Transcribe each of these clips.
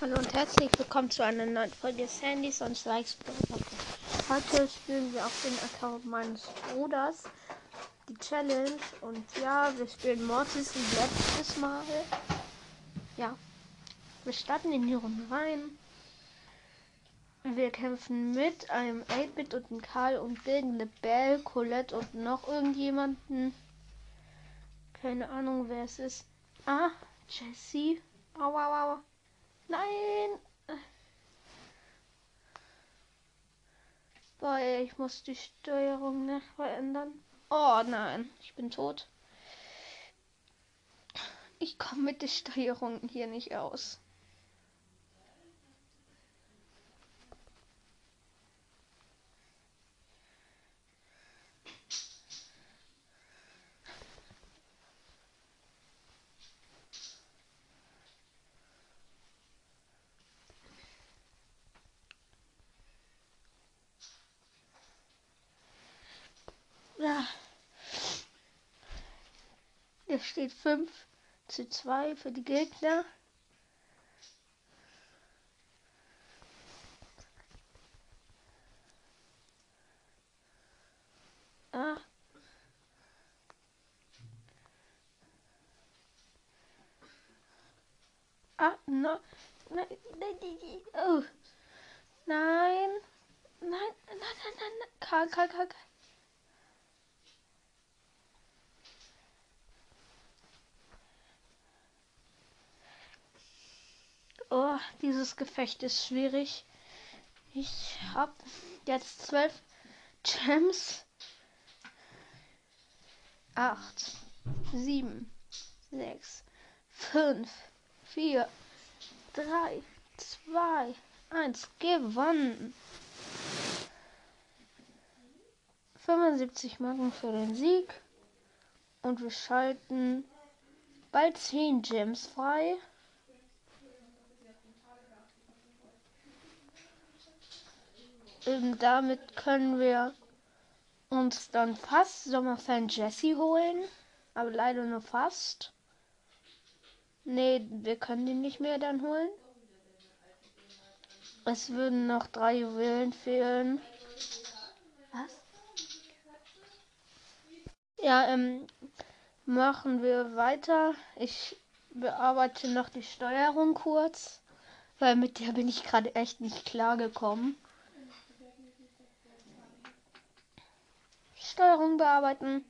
Hallo und herzlich willkommen zu einer neuen Folge Sandys und Likes Heute spielen wir auf den Account meines Bruders die Challenge und ja, wir spielen Mortis wie letztes Mal. Ja, wir starten in die Runde rein. Wir kämpfen mit einem 8-Bit und einem Karl und gegen Belle, Colette und noch irgendjemanden. Keine Ahnung, wer es ist. Ah, Jessie. Aua, aua. Nein! Boah, ich muss die Steuerung noch verändern. Oh nein, ich bin tot. Ich komme mit der Steuerung hier nicht aus. Ja. Es steht 5 zu 2 für die Gegner. Ah. Ah, no. Nein, nein, nein, oh. Nein. Nein, nein, nein, nein, nein. Karl, Karl, Karl. Karl. Oh, dieses Gefecht ist schwierig. Ich habe jetzt zwölf Gems. Acht, sieben, sechs, fünf, vier, drei, zwei, eins. Gewonnen. 75 Marken für den Sieg. Und wir schalten bald 10 Gems frei. Ähm, damit können wir uns dann fast Sommerfan Jesse holen. Aber leider nur fast. Nee, wir können den nicht mehr dann holen. Es würden noch drei Juwelen fehlen. Was? Ja, ähm, machen wir weiter. Ich bearbeite noch die Steuerung kurz, weil mit der bin ich gerade echt nicht klar gekommen. Steuerung bearbeiten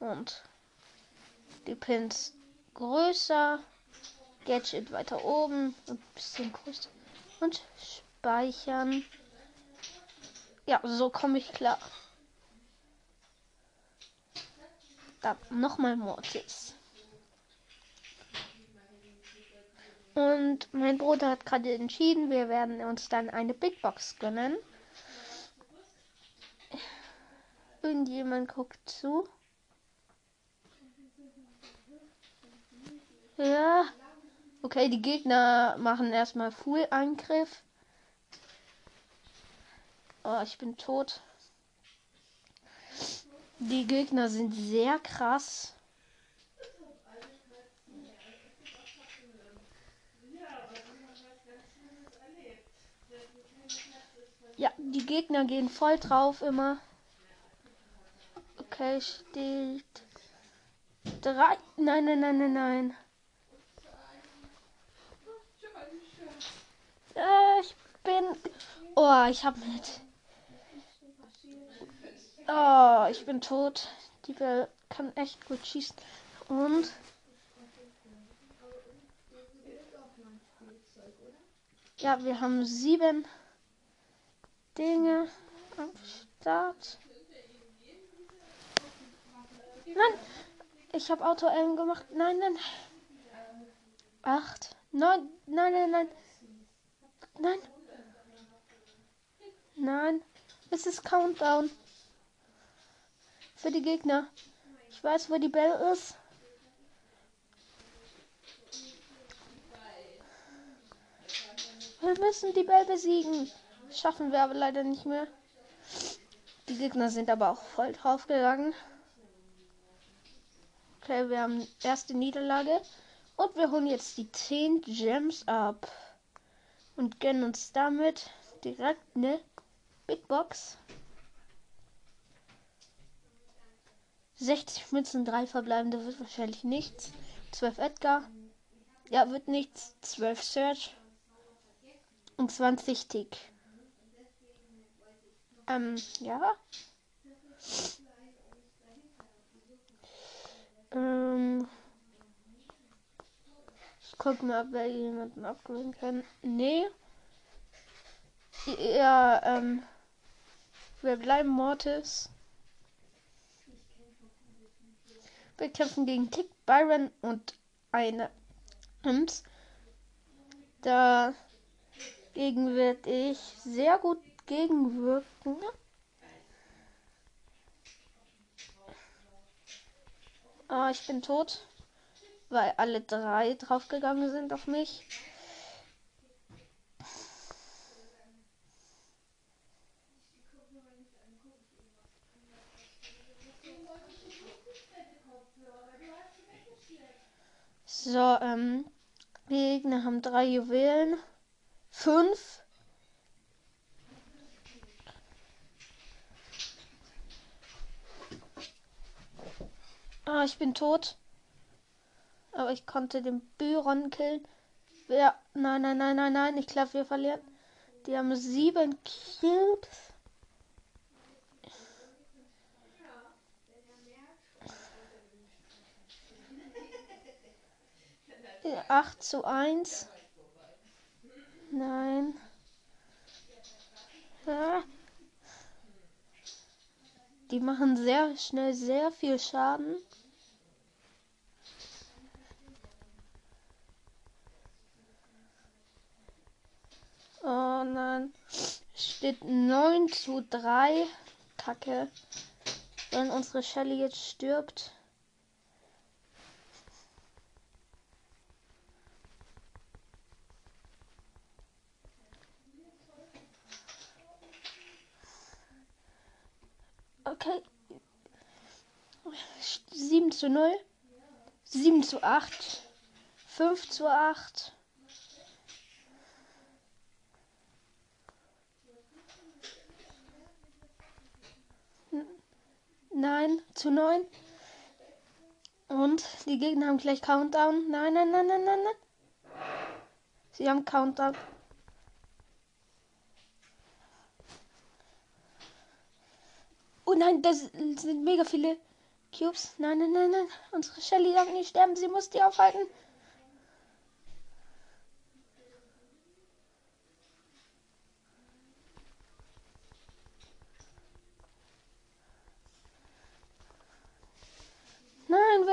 und die Pins größer, Gadget weiter oben und ein bisschen größer und speichern. Ja, so komme ich klar. Dann nochmal Mortis. Und mein Bruder hat gerade entschieden, wir werden uns dann eine Big Box gönnen. Irgendjemand guckt zu. Ja. Okay, die Gegner machen erstmal Full-Angriff. Oh, ich bin tot. Die Gegner sind sehr krass. Ja, die Gegner gehen voll drauf immer. Okay, steht drei. Nein, nein, nein, nein, nein. Äh, ich bin. Oh, ich hab mit. Oh, ich bin tot. Die Bell kann echt gut schießen. Und. Ja, wir haben sieben Dinge am Start. Nein, ich habe Auto M gemacht. Nein, nein. Acht, neun, nein, nein, nein. Nein. Nein. Es ist Countdown. Für die Gegner. Ich weiß, wo die Bell ist. Wir müssen die Bell besiegen. Schaffen wir aber leider nicht mehr. Die Gegner sind aber auch voll draufgegangen. Okay, wir haben erste Niederlage. Und wir holen jetzt die 10 Gems ab. Und gönnen uns damit direkt eine Big Box. 60 Münzen, 3 verbleibende wird wahrscheinlich nichts. 12 Edgar. Ja, wird nichts. 12 Search. Und 20 Tick. Ähm, ja. Ähm. Ich guck mal, ob wir jemanden abgewinnen können. Nee. Ja, ähm. Wir bleiben Mortis. Wir kämpfen gegen Tick, Byron und eine Ems. Dagegen werde ich sehr gut gegenwirken. Ah, ich bin tot, weil alle drei draufgegangen sind auf mich. So, ähm, Gegner haben drei Juwelen. Fünf. Ah, ich bin tot. Aber ich konnte den Byron killen. Ja, nein, nein, nein, nein, nein. Ich glaube, wir verlieren. Die haben sieben Cubes. 8 zu 1. Nein. Ja. Die machen sehr schnell sehr viel Schaden. Oh nein. Steht 9 zu 3. Kacke. Wenn unsere Shelly jetzt stirbt. Okay. 7 zu 0. 7 zu 8. 5 zu 8. Nein, zu 9. Und die Gegner haben gleich Countdown. Nein, nein, nein, nein, nein, nein. Sie haben Countdown. Oh nein, das sind mega viele Cubes. Nein, nein, nein, nein. Unsere Shelly darf nicht sterben. Sie muss die aufhalten.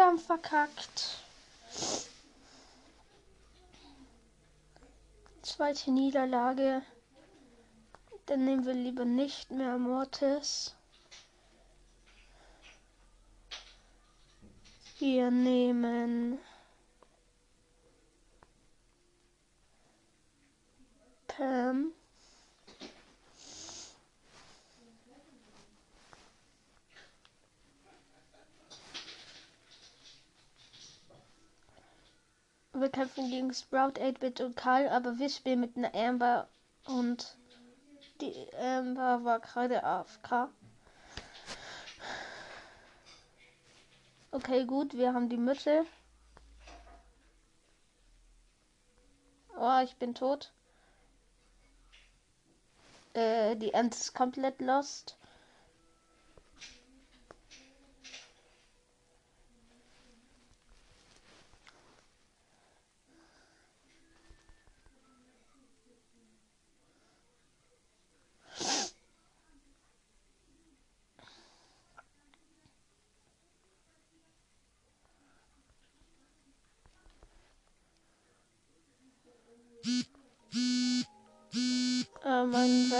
Haben verkackt. Zweite Niederlage. Dann nehmen wir lieber nicht mehr Mortis. Wir nehmen Pam. Wir kämpfen gegen Sprout, 8-Bit und Karl, aber wir spielen mit einer Amber und die Amber war gerade AFK. Okay, gut, wir haben die Mitte. Oh, ich bin tot. Äh, die Ant ist komplett lost.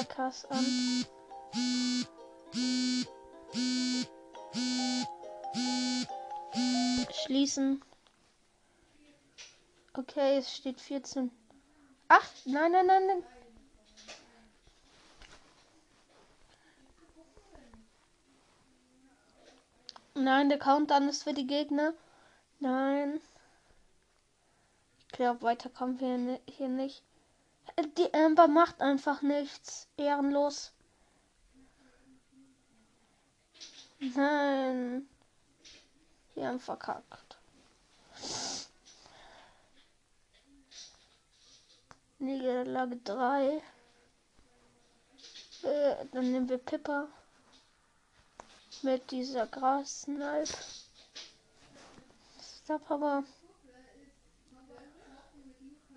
Weckers an. Schließen. Okay, es steht 14. Ach, nein, nein, nein, nein. Nein, der Countdown ist für die Gegner. Nein. glaube, weiter kommen wir hier nicht. Die Amber macht einfach nichts. Ehrenlos. Nein. Wir haben verkackt. Niederlage 3. Äh, dann nehmen wir Pippa. Mit dieser Grasnipe. Stop aber.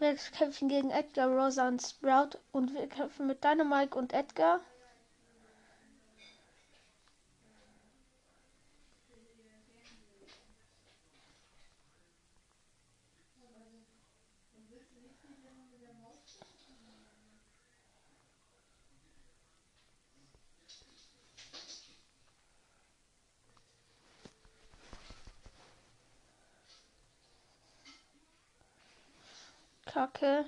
Wir kämpfen gegen Edgar, Rosa und Sprout. Und wir kämpfen mit Dynamike und Edgar. Kacke.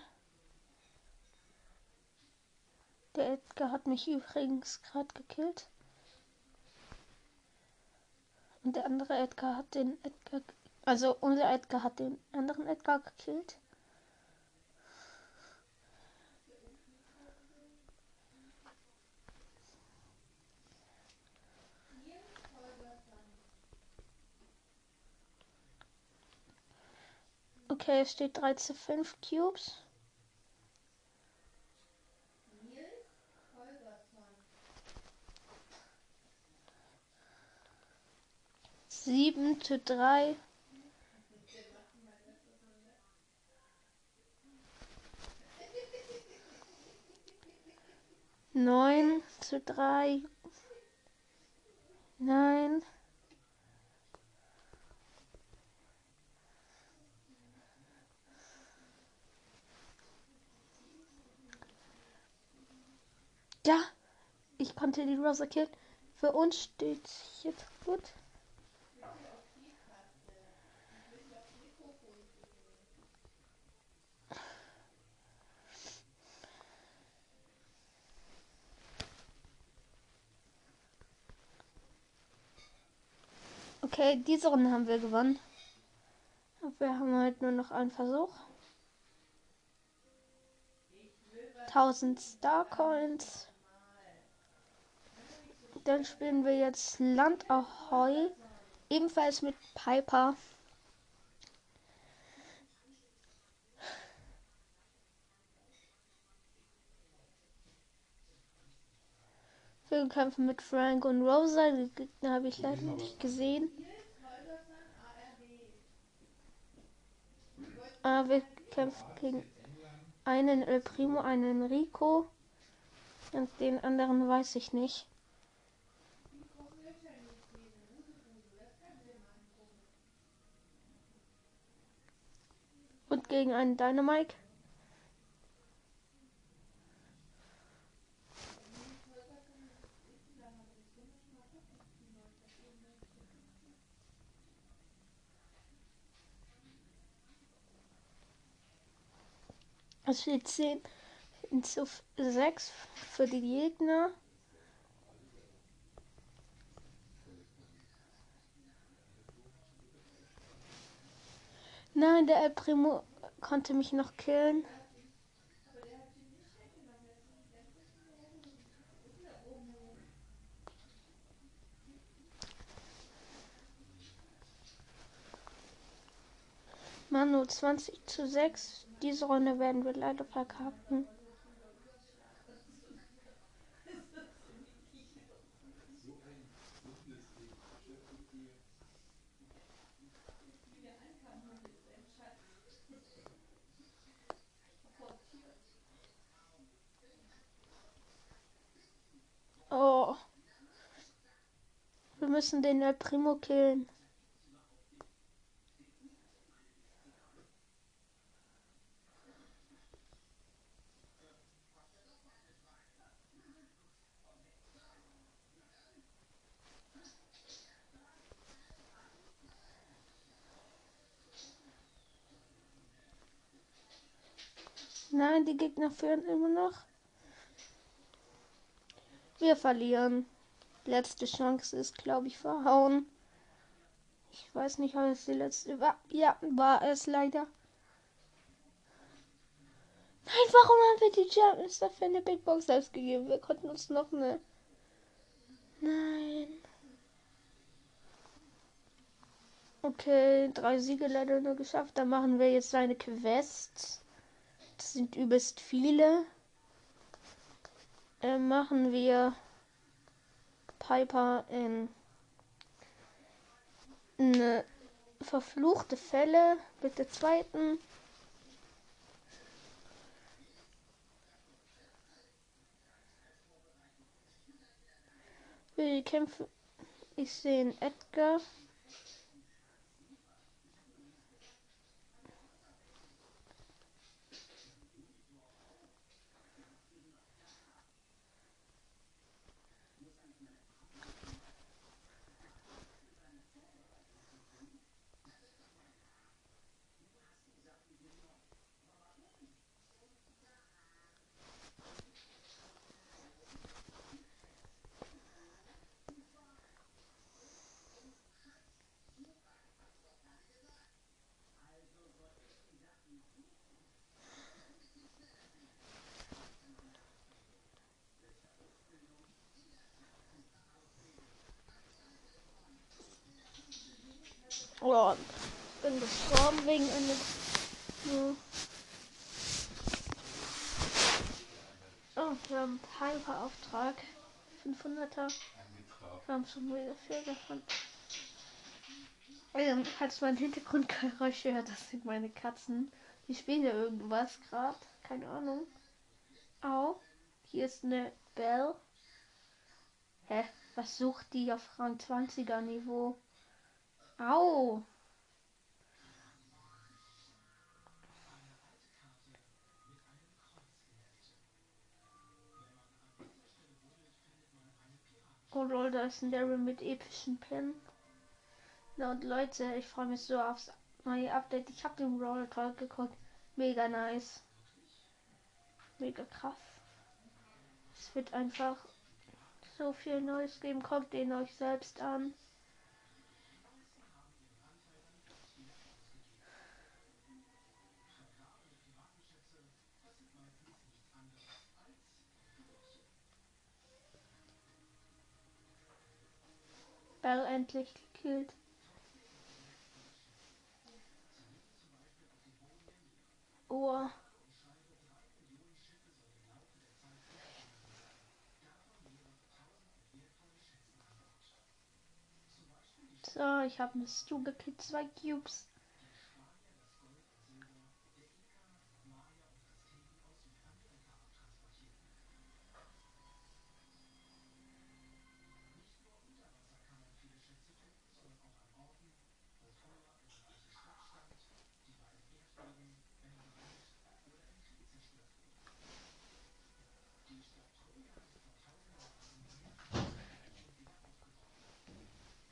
Der Edgar hat mich übrigens gerade gekillt. Und der andere Edgar hat den Edgar. Also unser Edgar hat den anderen Edgar gekillt. Okay, es steht 3 zu 5 Cubes. Sieben zu drei. Neun zu drei. Nein. Ja, ich konnte die Rosa killen. Für uns steht jetzt gut. Okay, diese Runde haben wir gewonnen. Wir haben halt nur noch einen Versuch. 1000 Star Coins. Dann spielen wir jetzt Land Ahoy. Ebenfalls mit Piper. Wir kämpfen mit Frank und Rosa. Die Gegner habe ich leider nicht gesehen. Aber wir kämpfen gegen einen El Primo, einen Rico. Und den anderen weiß ich nicht. Und gegen einen Dynamike. Es steht 10 zu 6 für die Gegner. Nein, der El Primo konnte mich noch killen. Manu 20 zu 6. Diese Runde werden wir leider verkacken. Oh. Wir müssen den El Primo killen. Nein, die Gegner führen immer noch. Wir verlieren. Letzte Chance ist, glaube ich, verhauen. Ich weiß nicht, ob es die letzte war. Ja, war es leider. warum haben wir die Champions dafür eine Big Box ausgegeben? Wir konnten uns noch eine. Nein. Okay, drei Siege leider nur geschafft. Dann machen wir jetzt eine Quest. Das sind übelst viele. Äh, machen wir Piper in eine verfluchte Fälle mit der zweiten. Wir kämpfen. Ich sehe Edgar. Ich bin gestorben wegen eines. Ja. Oh, wir haben einen Hyper-Auftrag. 500er. Wir haben schon mega viel davon. Ähm, falls man Hintergrundgeräusche hört, das sind meine Katzen. Die spielen ja irgendwas gerade. Keine Ahnung. Au. Hier ist eine Bell. Hä? Was sucht die auf Rang 20er Niveau? Au. Oh lol, da ist ein Daryl mit epischen Pen. Na und Leute, ich freue mich so aufs neue Update. Ich habe den Roller Talk geguckt. Mega nice. Mega krass. Es wird einfach so viel Neues geben. Kommt den euch selbst an. Bell endlich gekillt. Oh. So, ich habe eine Stu gekillt, zwei Cubes.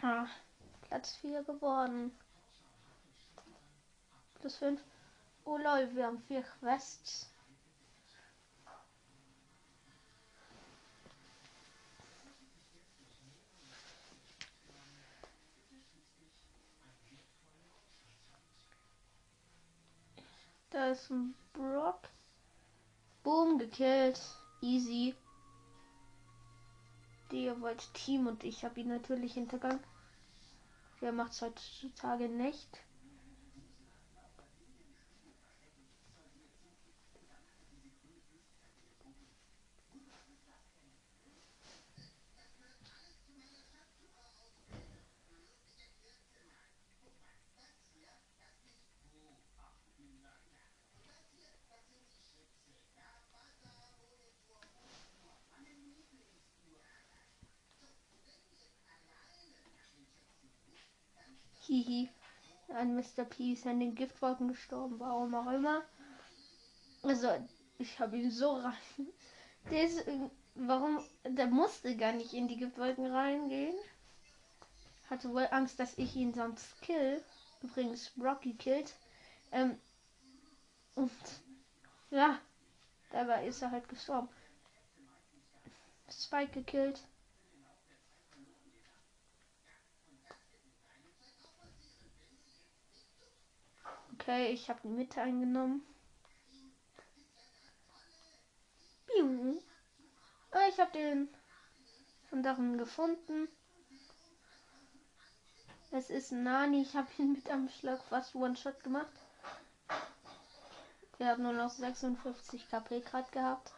Ah, Platz 4 geworden. Plus 5. Oh lol, wir haben vier Quests. Da ist ein Brock. Boom, gekillt. Easy. Der wollte Team und ich habe ihn natürlich hintergangen. Wer macht es heutzutage nicht? Hihi. Ein Mr. P ist an den Giftwolken gestorben, warum auch immer. Also, ich habe ihn so rein. Der ist, warum, der musste gar nicht in die Giftwolken reingehen. Hatte wohl Angst, dass ich ihn sonst kill. Übrigens, Rocky killt. Ähm, und ja, dabei ist er halt gestorben. Spike gekillt. Okay, ich habe die Mitte eingenommen. habe den darin gefunden. Es ist Nani. Ich habe ihn mit einem Schlag fast One-Shot gemacht. Wir haben nur noch 56 KP gerade gehabt.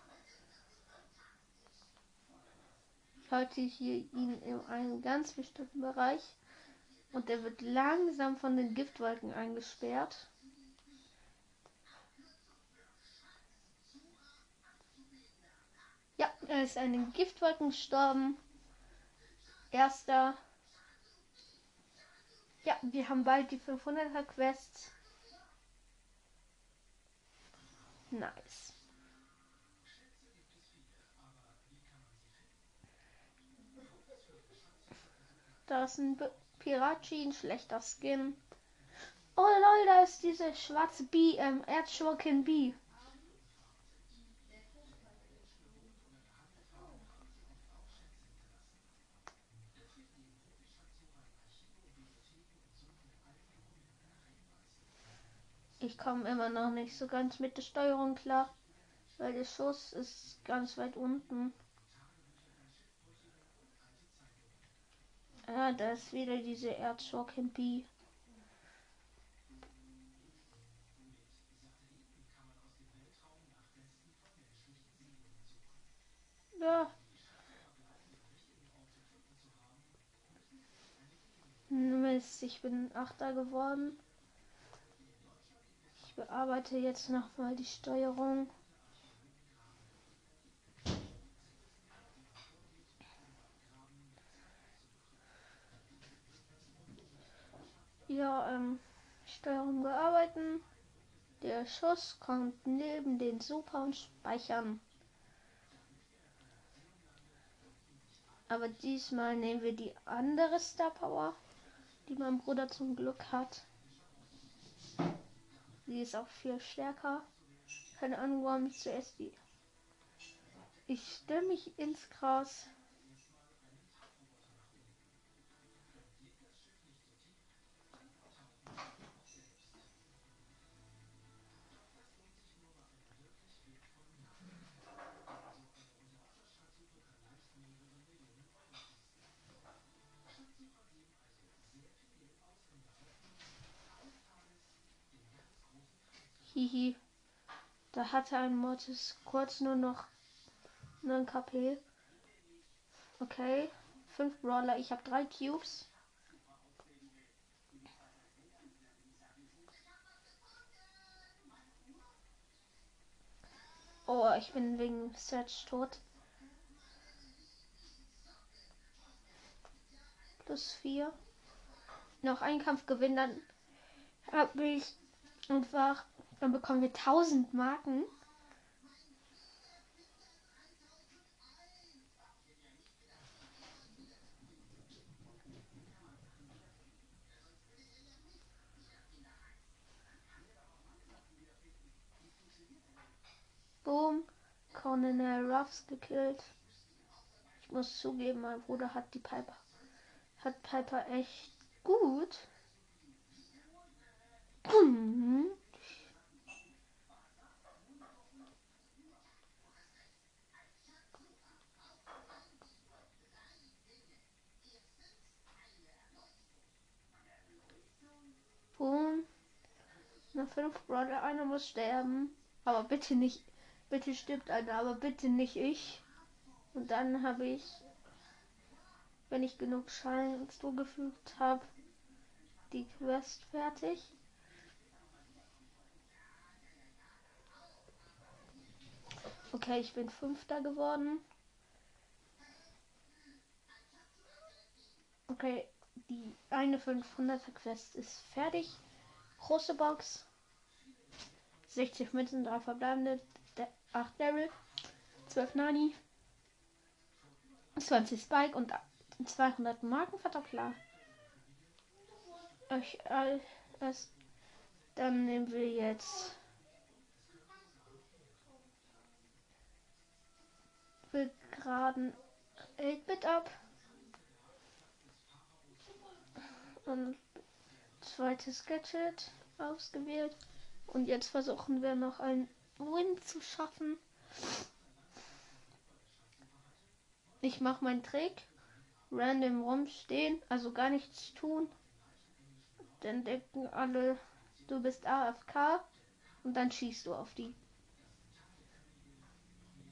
Ich halte hier ihn in einem ganz bestimmten Bereich. Und er wird langsam von den Giftwolken eingesperrt. Ja, er ist an den Giftwolken gestorben. Erster. Ja, wir haben bald die 500er Quest. Nice. Da ist ein Pirachi, ein schlechter Skin. Oh lol, da ist diese schwarze B, ähm, Erdschurkin B. Ich komme immer noch nicht so ganz mit der Steuerung klar, weil der Schuss ist ganz weit unten. Ah, da ist wieder diese Erzschorkempi. Ja. Mist, ich bin Achter geworden. Ich bearbeite jetzt noch mal die Steuerung. Ja, ähm, Steuerung bearbeiten. Der Schuss kommt neben den Super und Speichern. Aber diesmal nehmen wir die andere Star Power, die mein Bruder zum Glück hat. Sie ist auch viel stärker. Keine Ahnung, warum ich zuerst die. Ich stelle mich ins Gras. Hihi. Da hatte ein Mortis kurz nur noch 9 KP. Okay. 5 Brawler. Ich habe 3 Cubes. Oh, ich bin wegen Search tot. Plus 4. Noch einen Kampf gewinnen, dann habe ich einfach dann bekommen wir 1000 Marken. Boom. Colonel Ruffs gekillt. Ich muss zugeben, mein Bruder hat die Piper. Hat Piper echt gut. Mhm. Boom. Nach fünf Brother, einer muss sterben. Aber bitte nicht. Bitte stirbt einer, aber bitte nicht ich. Und dann habe ich, wenn ich genug Schein zugefügt habe, die Quest fertig. Okay, ich bin Fünfter geworden. Okay, die eine 500er Quest ist fertig. Große Box. 60 Münzen, 3 verbleibende, 8 Daryl, 12 Nani, 20 Spike und 200 Marken Verdoppler. Euch alles. Dann nehmen wir jetzt. Wir geraden 8-Bit ab. Und zweites Gadget ausgewählt. Und jetzt versuchen wir noch ein Win zu schaffen. Ich mache meinen Trick. Random rumstehen, also gar nichts tun. Dann denken alle, du bist AFK und dann schießt du auf die.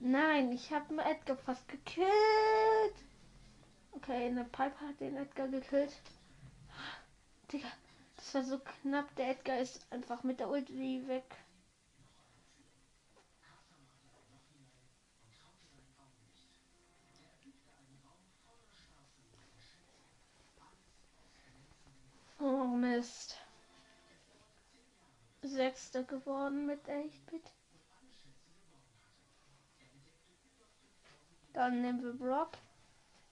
Nein, ich habe Edgar fast gekillt. Okay, eine Pipe hat den Edgar gekillt. Digga, das war so knapp. Der Edgar ist einfach mit der Ulti weg. Oh Mist. Sechster geworden mit 8-Bit. Dann nehmen wir Brock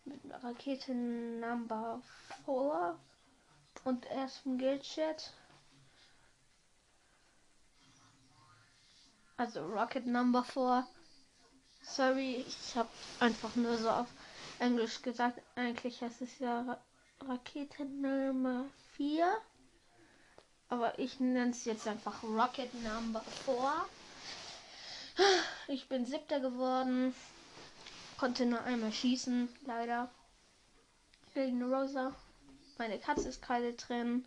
mit Rakete Number 4 und ersten Guildchat. Also Rocket Number 4. Sorry, ich habe einfach nur so auf Englisch gesagt. Eigentlich heißt es ja Rakete Nummer 4. Aber ich nenne es jetzt einfach Rocket Number 4. Ich bin siebter geworden. Konnte nur einmal schießen, leider. Gegen Rosa. Meine Katze ist gerade drin.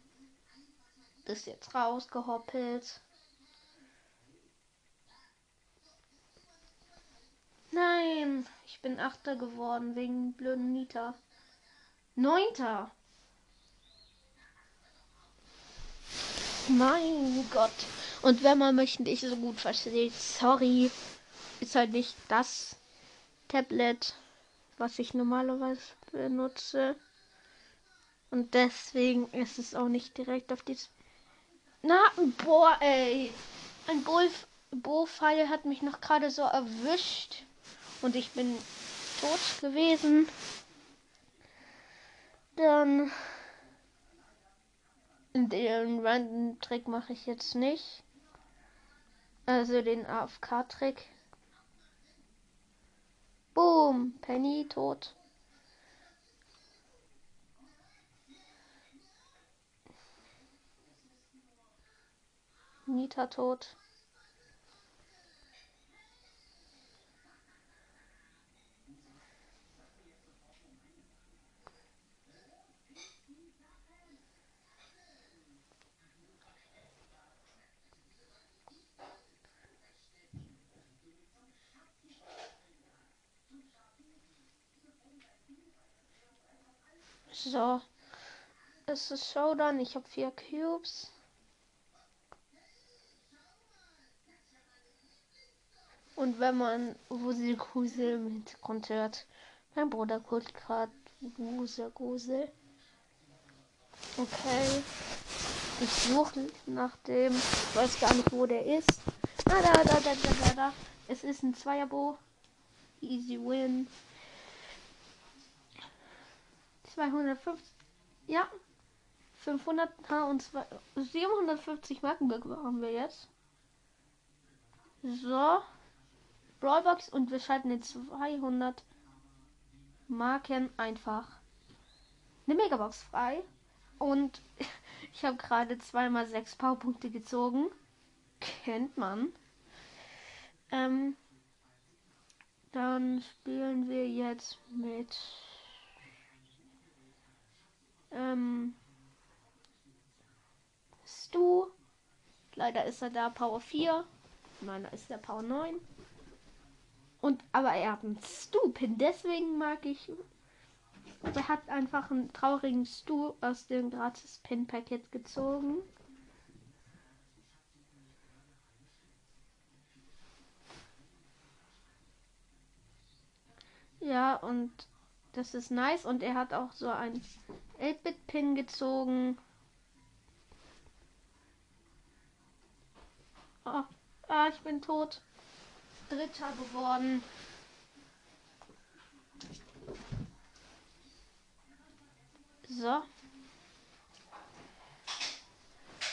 Ist jetzt rausgehoppelt. Nein, ich bin Achter geworden wegen blöden Nita. Neunter. Mein Gott. Und wenn man mich nicht so gut versteht, sorry. Ist halt nicht das Tablet, was ich normalerweise benutze. Und deswegen ist es auch nicht direkt auf dieses. Na, boah, ey. Ein Bo-Pfeil hat mich noch gerade so erwischt. Und ich bin tot gewesen. Dann. Den Random Trick mache ich jetzt nicht. Also den AFK-Trick. Boom, Penny tot. Nita tot. So. Es ist Showdown. Ich habe vier Cubes. Und wenn man Wusel Grusel im Hintergrund hört, mein Bruder guckt gerade Wusel Grusel. Okay. Ich suche nach dem. Ich weiß gar nicht, wo der ist. Ah, da, da, da, da, da, da. Es ist ein Zweierbo. Easy win. 250. Ja. 500 und 750 Marken bekommen wir jetzt. So. Brawlbox und wir schalten den 200 Marken einfach eine Megabox frei. Und ich habe gerade zweimal sechs Powerpunkte gezogen. Kennt man. Ähm, dann spielen wir jetzt mit ähm, Stu. Leider ist er da Power 4. Meiner ist der Power 9. Und aber er hat einen Stu-Pin, deswegen mag ich. Er hat einfach einen traurigen Stu aus dem gratis Pin-Paket gezogen. Ja, und das ist nice. Und er hat auch so ein 8-Bit-Pin gezogen. Oh, ah, ich bin tot. Dritter geworden. So.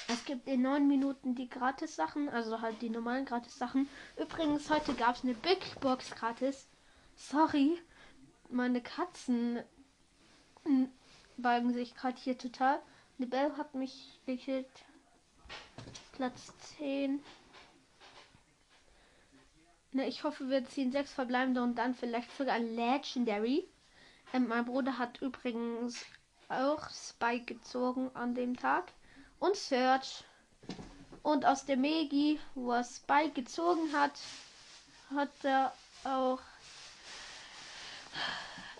Es gibt in neun Minuten die Gratis-Sachen, also halt die normalen Gratis-Sachen. Übrigens, heute gab es eine Big Box gratis. Sorry, meine Katzen balgen sich gerade hier total. Eine Bell hat mich gekillt. Platz 10. Ne, ich hoffe, wir ziehen sechs verbleibende und dann vielleicht sogar ein Legendary. Ähm, mein Bruder hat übrigens auch Spike gezogen an dem Tag. Und Search. Und aus der Megi, wo er Spike gezogen hat, hat er auch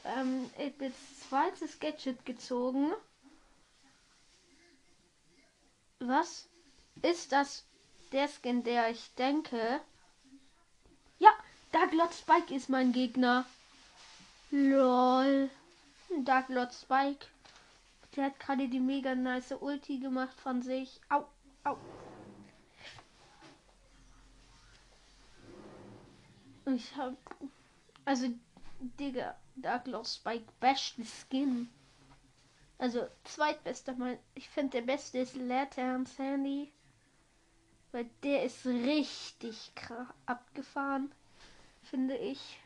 ähm, das zweites Gadget gezogen. Was ist das der Skin, der ich denke? Dark Lord Spike ist mein Gegner. Lol. Dark Lord Spike. Der hat gerade die mega nice Ulti gemacht von sich. Au, au. Ich hab. Also, Digga, Dark Lord Spike, beste Skin. Also, zweitbester mal. Ich finde, der beste ist Lantern Sandy. Weil der ist richtig abgefahren, finde ich.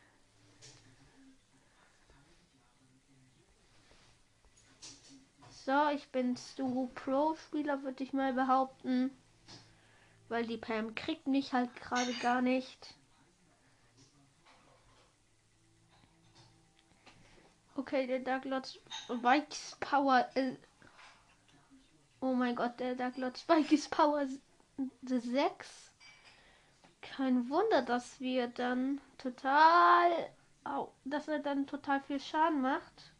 So, ich bin Stu Pro Spieler, würde ich mal behaupten. Weil die Pam kriegt mich halt gerade gar nicht. Okay, der Dark Lord Spikes Power ist. Oh mein Gott, der Dark Lord Spikes Power 6. Kein Wunder, dass wir dann total. Oh, dass er dann total viel Schaden macht.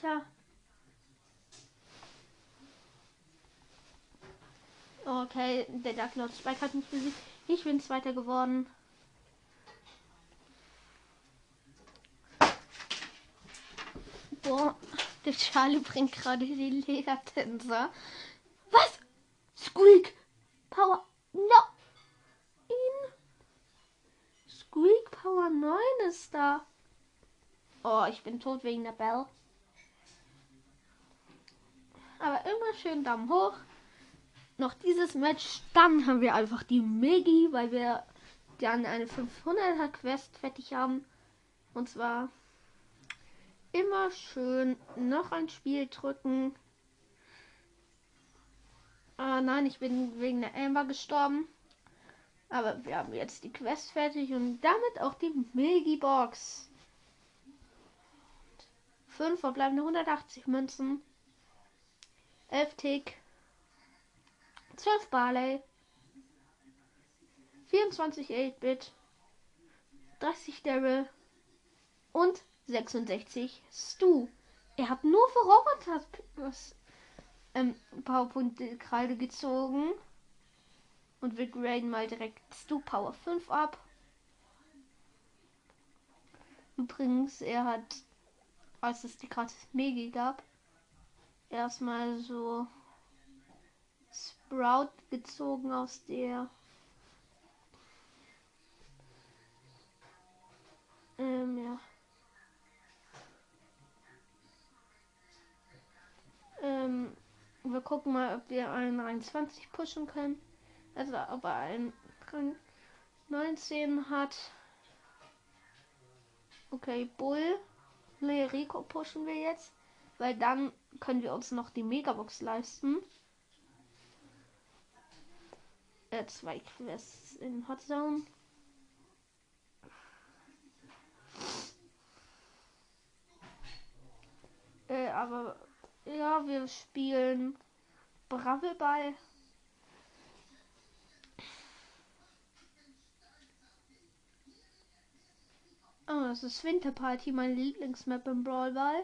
Tja. Okay, der Dark Lord Spike hat mich besiegt. Ich bin Zweiter geworden. Boah, der Charlie bringt gerade die Ledertänzer. Was? Squeak! Power. No! In. Squeak Power 9 ist da. Oh, ich bin tot wegen der Bell. Aber immer schön Daumen hoch. Noch dieses Match. Dann haben wir einfach die Megi, weil wir dann eine 500er Quest fertig haben. Und zwar immer schön noch ein Spiel drücken. Ah, nein, ich bin wegen der Amber gestorben. Aber wir haben jetzt die Quest fertig und damit auch die Megi Box. 5 verbleibende 180 Münzen. 11 Tick, 12 Barley, 24 8-Bit, 30 Daryl und 66 Stu. Er hat nur für Roboter ähm, Powerpunkte gerade gezogen. Und wir graden mal direkt Stu Power 5 ab. Übrigens, er hat, als es die gratis Megi gab, erstmal so Sprout gezogen aus der ähm, ja. Wir gucken mal, ob wir einen 23 pushen können. Also ob er einen 19 hat. Okay, Bull. Rico pushen wir jetzt. Weil dann können wir uns noch die Megabox leisten. Äh, zwei Quests in Hot Zone. Äh, aber ja, wir spielen Bravelball. Oh, das ist Winterparty, meine Lieblingsmap im Brawlball.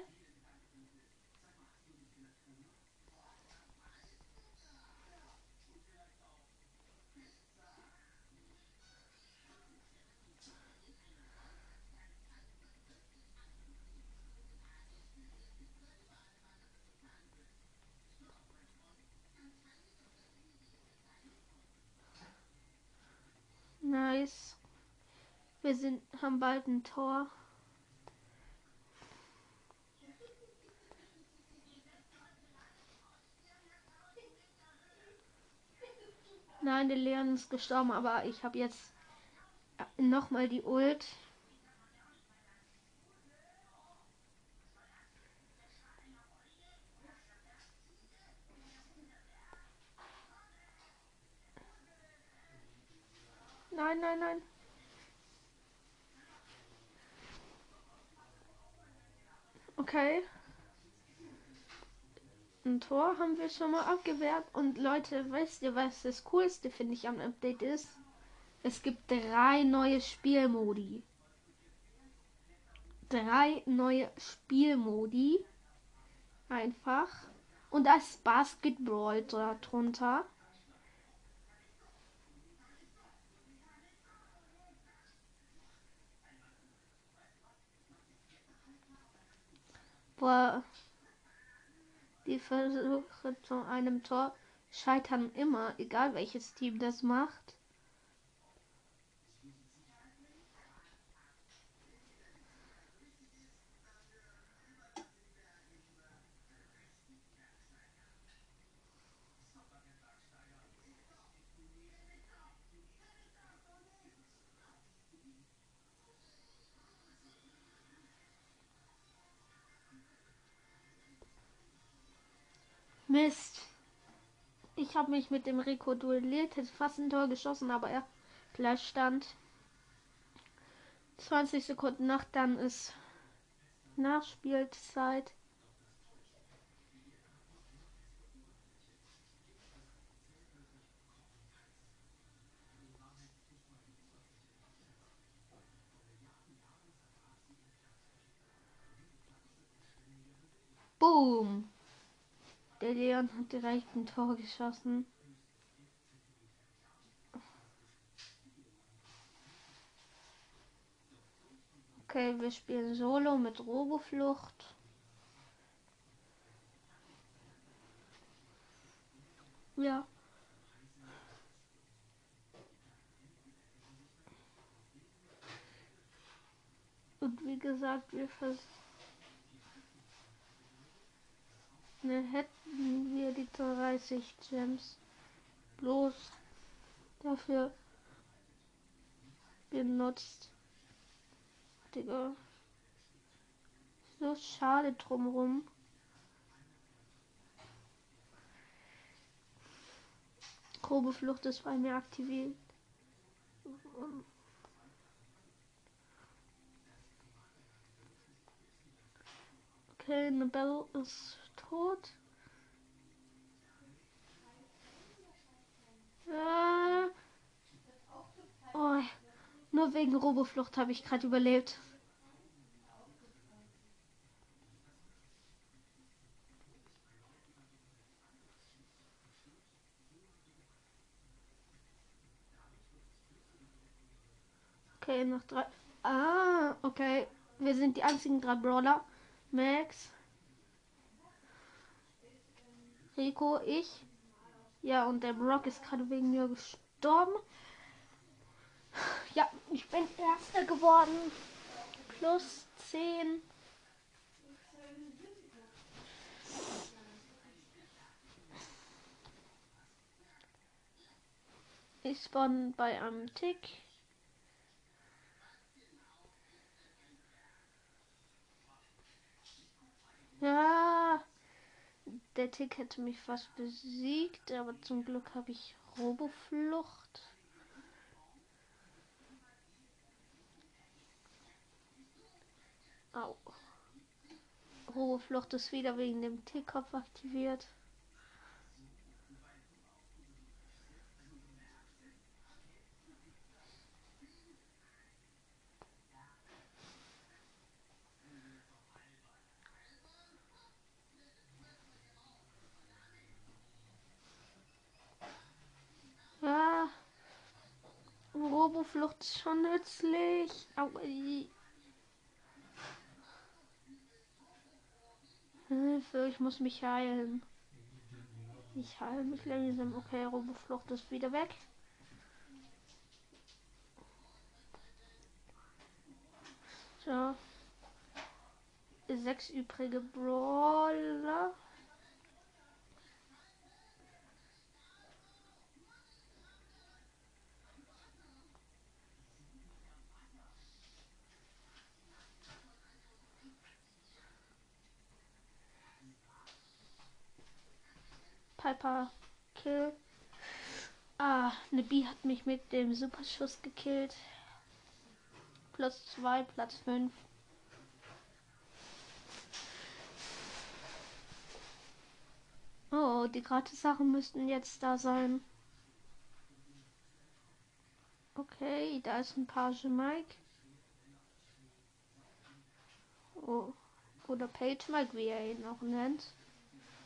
Nice. Wir sind, haben bald ein Tor. Nein, der Leon ist gestorben, aber ich habe jetzt noch mal die Ult. Nein, nein, nein. Okay. Ein Tor haben wir schon mal abgewehrt. Und Leute, weißt ihr, was das Coolste finde ich am Update ist? Es gibt drei neue Spielmodi. Drei neue Spielmodi. Einfach. Und da ist Basketball drunter. Boah. Die Versuche zu einem Tor scheitern immer, egal welches Team das macht. Mist. Ich habe mich mit dem Rico duelliert, hätte fast ein Tor geschossen, aber er gleich stand. 20 Sekunden nach, dann ist Nachspielzeit. Boom. Der Leon hat direkt ein Tor geschossen. Okay, wir spielen Solo mit Roboflucht. Ja. Und wie gesagt, wir versuchen Ne, hätten wir die 30 Gems bloß dafür benutzt. Digga. So schade drumrum. Grobe Flucht ist bei mir aktiviert. Okay, eine ist tot. Äh, oh, nur wegen Roboflucht habe ich gerade überlebt. Okay, noch drei. Ah, okay. Wir sind die einzigen drei Brawler. Max, Rico, ich. Ja, und der Brock ist gerade wegen mir gestorben. Ja, ich bin Erster geworden. Plus 10. Ich spawn bei einem Tick. Ja. Der Tick hätte mich fast besiegt, aber zum Glück habe ich Roboflucht. Au. Roboflucht ist wieder wegen dem Tickkopf aktiviert. Roboflucht ist schon nützlich. Aui. Hilfe, ich muss mich heilen. Ich heile mich langsam. Okay, Roboflucht ist wieder weg. So. Sechs übrige Brawler. Piper Kill. Ah, eine Bi hat mich mit dem Superschuss gekillt. Plus 2, Platz 5. Oh, die Gratis-Sachen müssten jetzt da sein. Okay, da ist ein Page Mike. Oh, oder Page Mike, wie er ihn auch nennt.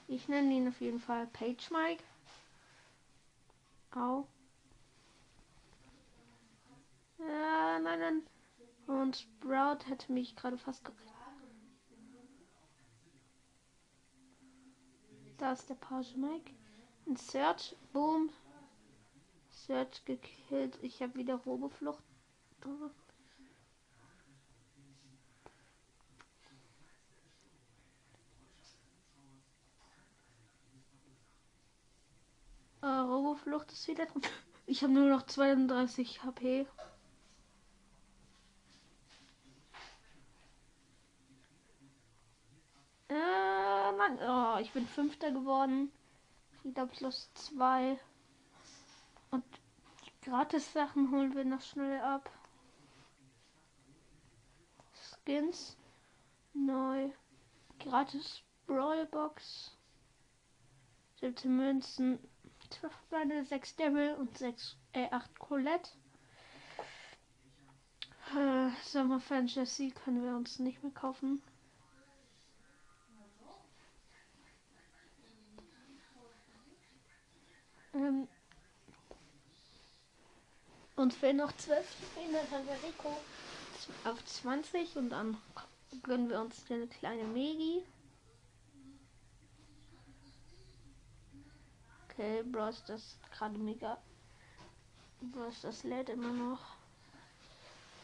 Ich nenne ihn auf jeden Fall Page Mike. Au. Ja, nein, nein. Und Sprout hätte mich gerade fast gekriegt. Da ist der Page Mike. Ein Search. Boom. Search gekillt. Ich habe wieder Roboflucht. Äh, Roboflucht ist wieder drin. Ich habe nur noch 32 HP. Äh, Mann. Oh, ich bin Fünfter geworden. Wieder plus zwei. Und die Gratis-Sachen holen wir noch schnell ab. Skins. Neu. Gratis Brawlbox. 17 Münzen. 12 Beine, 6 Devil und 6, äh, 8 Colette. Äh, Sommerfan Jessie können wir uns nicht mehr kaufen. Ähm, und fehlen noch 12 Trophäen, dann haben wir Rico auf 20 und dann gönnen wir uns eine kleine Megi. Okay, Bros, das ist gerade mega. Bros, das lädt immer noch.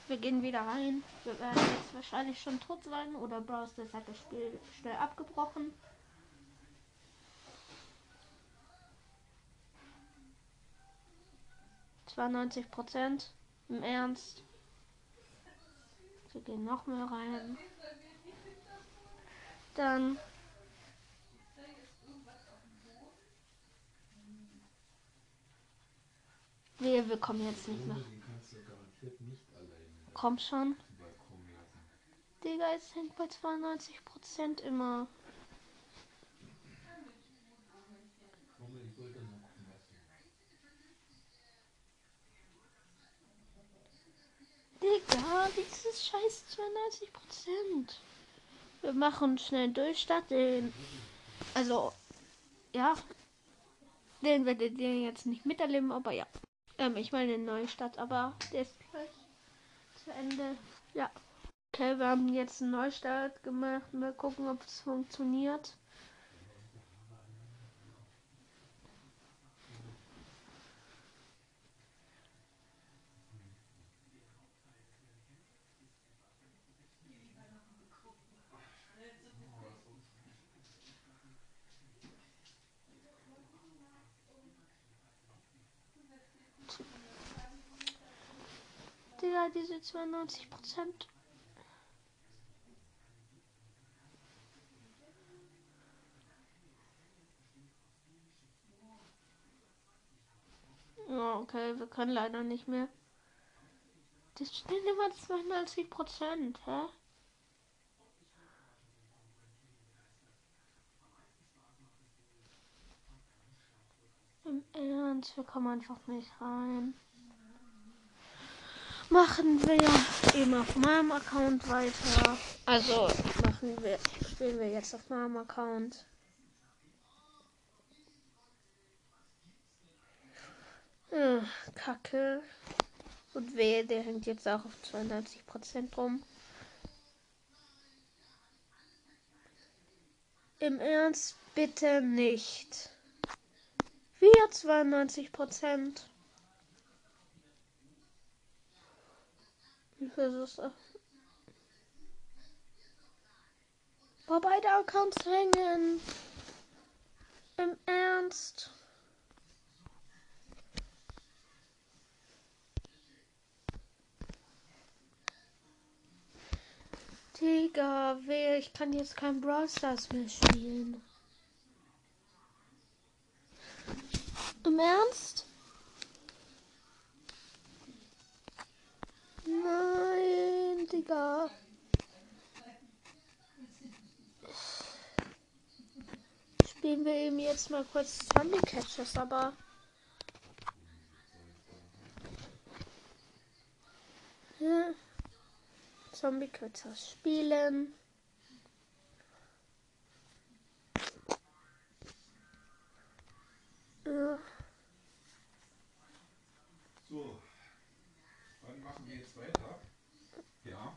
Wir gehen wieder rein. Wir werden jetzt wahrscheinlich schon tot sein oder Bros, das hat das Spiel schnell abgebrochen. Zweiundneunzig Prozent. Im Ernst. Wir gehen noch mehr rein. Dann Nee, wir kommen jetzt nicht mehr. Komm schon. Digga, es hängt bei 92% immer. Digga, dieses scheiß 92%. Wir machen schnell Durchstart. Den, also, ja. Den werdet ihr jetzt nicht miterleben, aber ja. Ähm, ich meine eine neue Stadt, aber der ist gleich zu Ende. Ja. Okay, wir haben jetzt einen Neustart gemacht. Mal gucken, ob es funktioniert. Digga, diese 92 Prozent. Ja, okay, wir können leider nicht mehr. Das stehen immer 92 Prozent, hä? Im Ernst, wir kommen einfach nicht rein machen wir eben auf meinem Account weiter. Also machen wir, spielen wir jetzt auf meinem Account. Hm, Kacke. Und wehe, der hängt jetzt auch auf 92% rum. Im Ernst, bitte nicht. Wir 92%. Ich versuch's Boah, beide Accounts hängen. Im Ernst. Digga, wer? Ich kann jetzt kein Brawl Stars mehr spielen. Im Ernst? Digga. Spielen wir eben jetzt mal kurz Zombie Catchers, aber. Zombie Catchers spielen. So, wann machen wir jetzt weiter? Ja.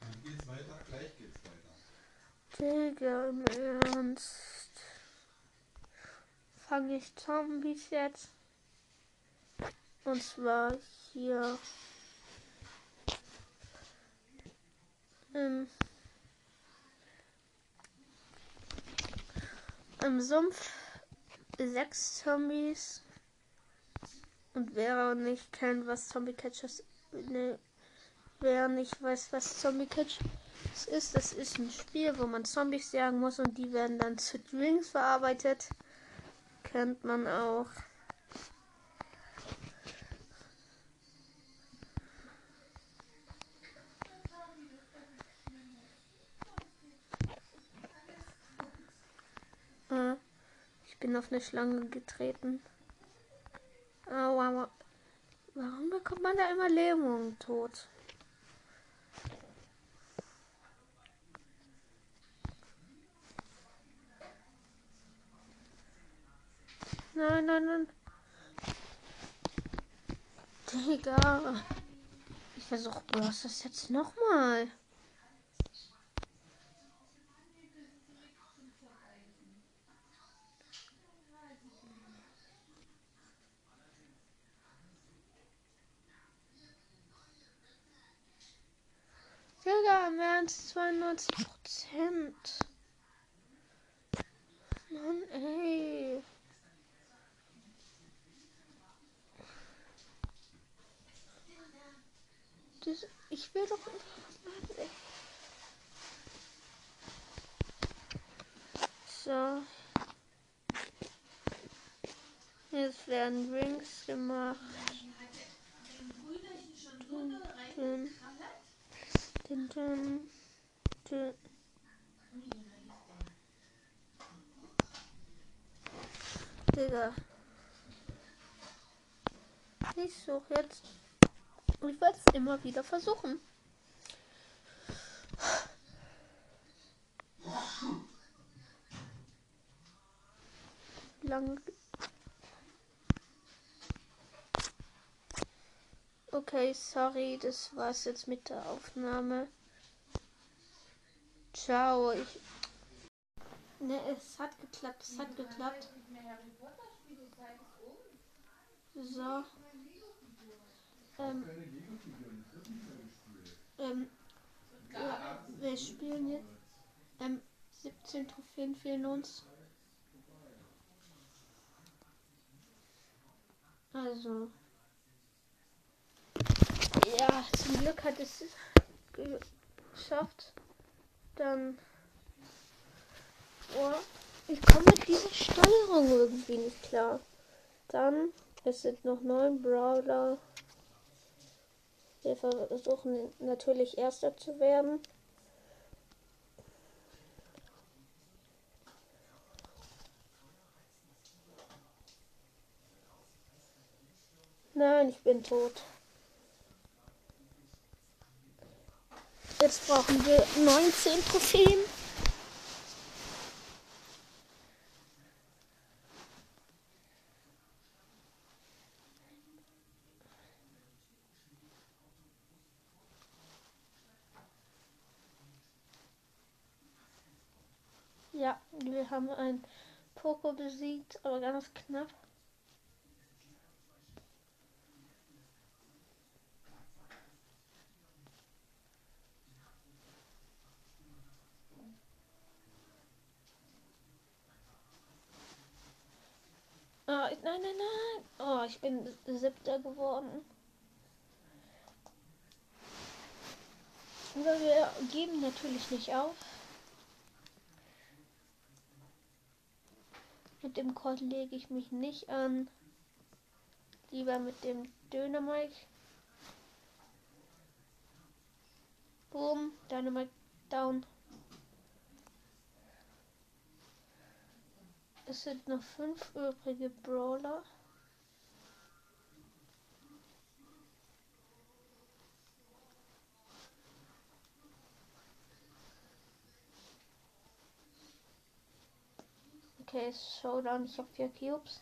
Wann geht's weiter? Gleich geht's weiter. Digga, im Ernst. Fange ich Zombies jetzt? Und zwar hier. Im, im Sumpf sechs Zombies. Und wer nicht kennt, was Zombie Catchers. Ne, wer nicht weiß, was Zombie Catchers ist, das ist ein Spiel, wo man Zombies jagen muss und die werden dann zu Drinks verarbeitet. Kennt man auch. Äh, ich bin auf eine Schlange getreten. Aua. Warum bekommt man da immer Lähmung tot? Nein, nein, nein. Digga. Ich versuche bloß das jetzt nochmal. Digga, im Ernst 92 Prozent. Mann, ey. Das, ich will doch. So. Jetzt werden Rings gemacht. Dun. Dun, dun, dun. Digga. Ich suche jetzt. Ich werde es immer wieder versuchen. Lang. Okay, sorry, das war's jetzt mit der Aufnahme. Ciao. Ich. Ne, es hat geklappt, es hat geklappt. So. Ähm, ähm, ja, wir spielen jetzt. Ähm, 17 Trophäen fehlen uns. Also. Ja, zum Glück hat es geschafft. Dann. Oh, ich komme mit dieser Steuerung irgendwie nicht klar. Dann, es sind noch neun Brawler. Wir versuchen natürlich Erster zu werden. Nein, ich bin tot. Jetzt brauchen wir 19 Trophäen. Ja, wir haben ein Poco besiegt, aber ganz knapp. Oh, nein, nein, nein. Oh, ich bin siebter geworden. Aber wir geben natürlich nicht auf. Mit dem Code lege ich mich nicht an. Lieber mit dem Döner. Boom, Dynamite down. Es sind noch fünf übrige Brawler. Okay, Showdown. Ich habe vier Cubes.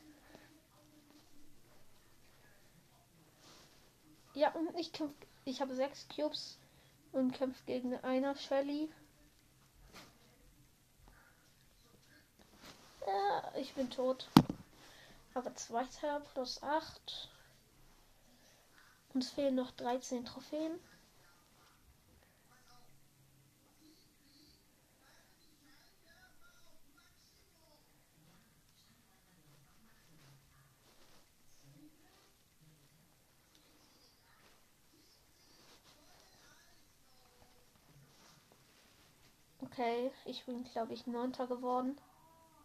Ja, und ich kämpfe. Ich habe sechs Cubes und kämpfe gegen einer Shelly. Ja, ich bin tot. Aber zweiter plus 8. Uns fehlen noch 13 Trophäen. Okay, ich bin glaube ich neunter geworden.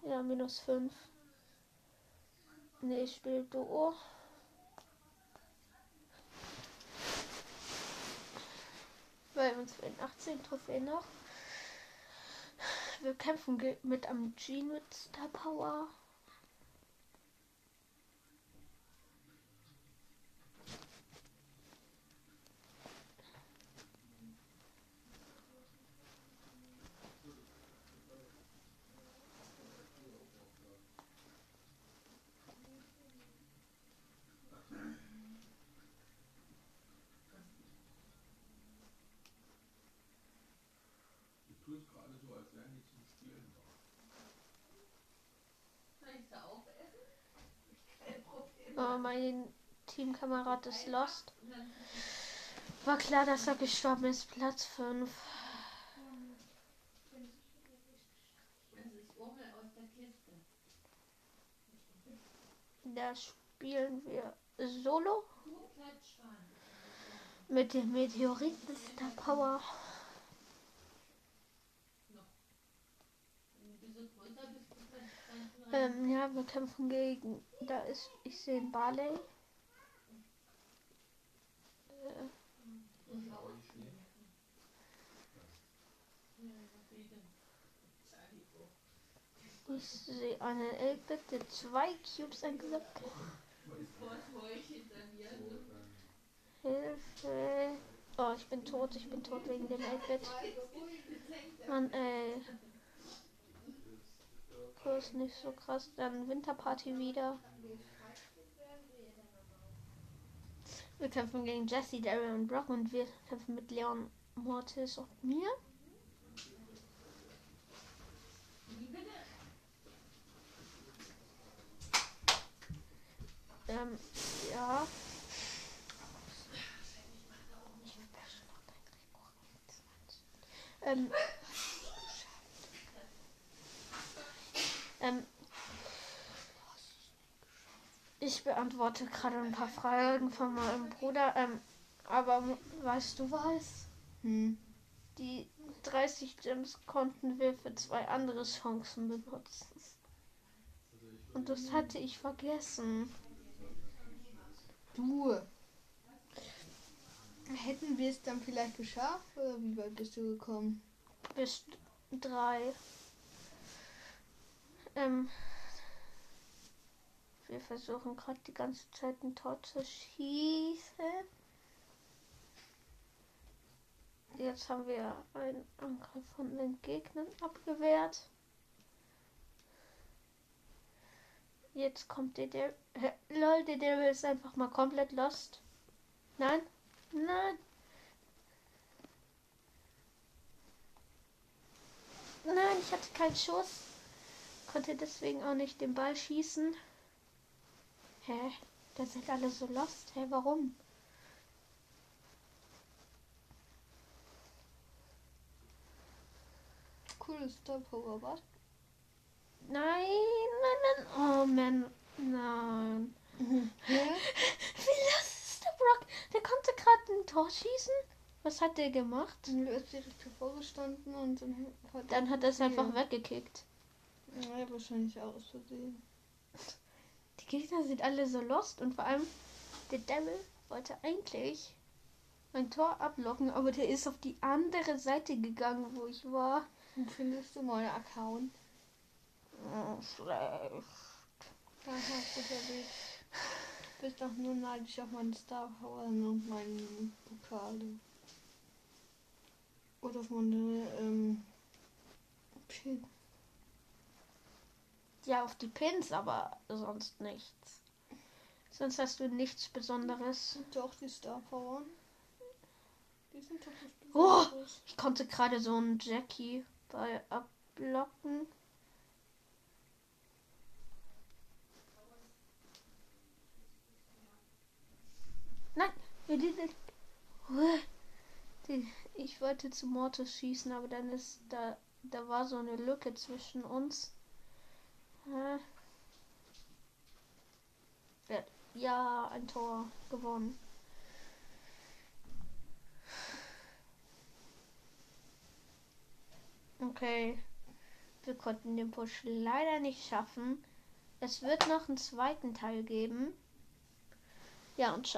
Ja, minus 5. Ne, ich spiele Duo. Bei uns fehlen 18 Trophäen noch. Wir kämpfen mit am G mit Star Power. Mein Teamkamerad ist lost. War klar, dass er gestorben ist. Platz 5. Da spielen wir Solo. Mit dem Meteoriten Star Power. Ähm, ja, wir kämpfen gegen. Da ist. Ich sehe einen Barley. Äh. Ich sehe einen Elbit, der zwei Cubes eingesackt Hilfe. Oh, ich bin tot, ich bin tot wegen dem Elbit. Mann, ey. Kurs nicht so krass. Dann Winterparty wieder. Wir kämpfen gegen Jesse, Daryl und Brock und wir kämpfen mit Leon, Mortis und mir. Ähm, ja. Ähm, Ähm, ich beantworte gerade ein paar Fragen von meinem Bruder. Ähm, aber weißt du was? Hm. Die 30 Gems konnten wir für zwei andere Chancen benutzen. Und das hatte ich vergessen. Du. Hätten wir es dann vielleicht geschafft? Oder wie weit bist du gekommen? Bis drei. Ähm, wir versuchen gerade die ganze Zeit ein Tor zu schießen. Jetzt haben wir einen Angriff von den Gegnern abgewehrt. Jetzt kommt der, der lol, der Devil ist einfach mal komplett lost. Nein, nein. Nein, ich hatte keinen Schuss konnte deswegen auch nicht den Ball schießen. Hä? Da sind alle so lost. Hä, warum? Cooles Star Power, was? Nein, nein, nein. Oh man, nein. Mhm. Wie lost ist der Brock? Der konnte gerade ein Tor schießen. Was hat der gemacht? Dann ist direkt vorgestanden und dann hat, dann hat er es einfach weggekickt. Ja, wahrscheinlich aus Versehen. Die Gegner sind alle so lost und vor allem der Devil wollte eigentlich ein Tor ablocken, aber der ist auf die andere Seite gegangen, wo ich war. Und findest du meinen Account? Oh, schlecht. Da hast du unterwegs. Du bist doch nur neidisch auf meine Star Power und meine Pokale. Oder auf meine ähm, Pin. Ja, auf die Pins, aber sonst nichts. Sonst hast du nichts Besonderes. Doch die Star Power. Die sind doch nicht Oh! Ich konnte gerade so einen Jackie bei abblocken. Nein, ich wollte zu Mortis schießen, aber dann ist da, da war so eine Lücke zwischen uns. Ja, ein Tor gewonnen. Okay. Wir konnten den Push leider nicht schaffen. Es wird noch einen zweiten Teil geben. Ja, und ciao.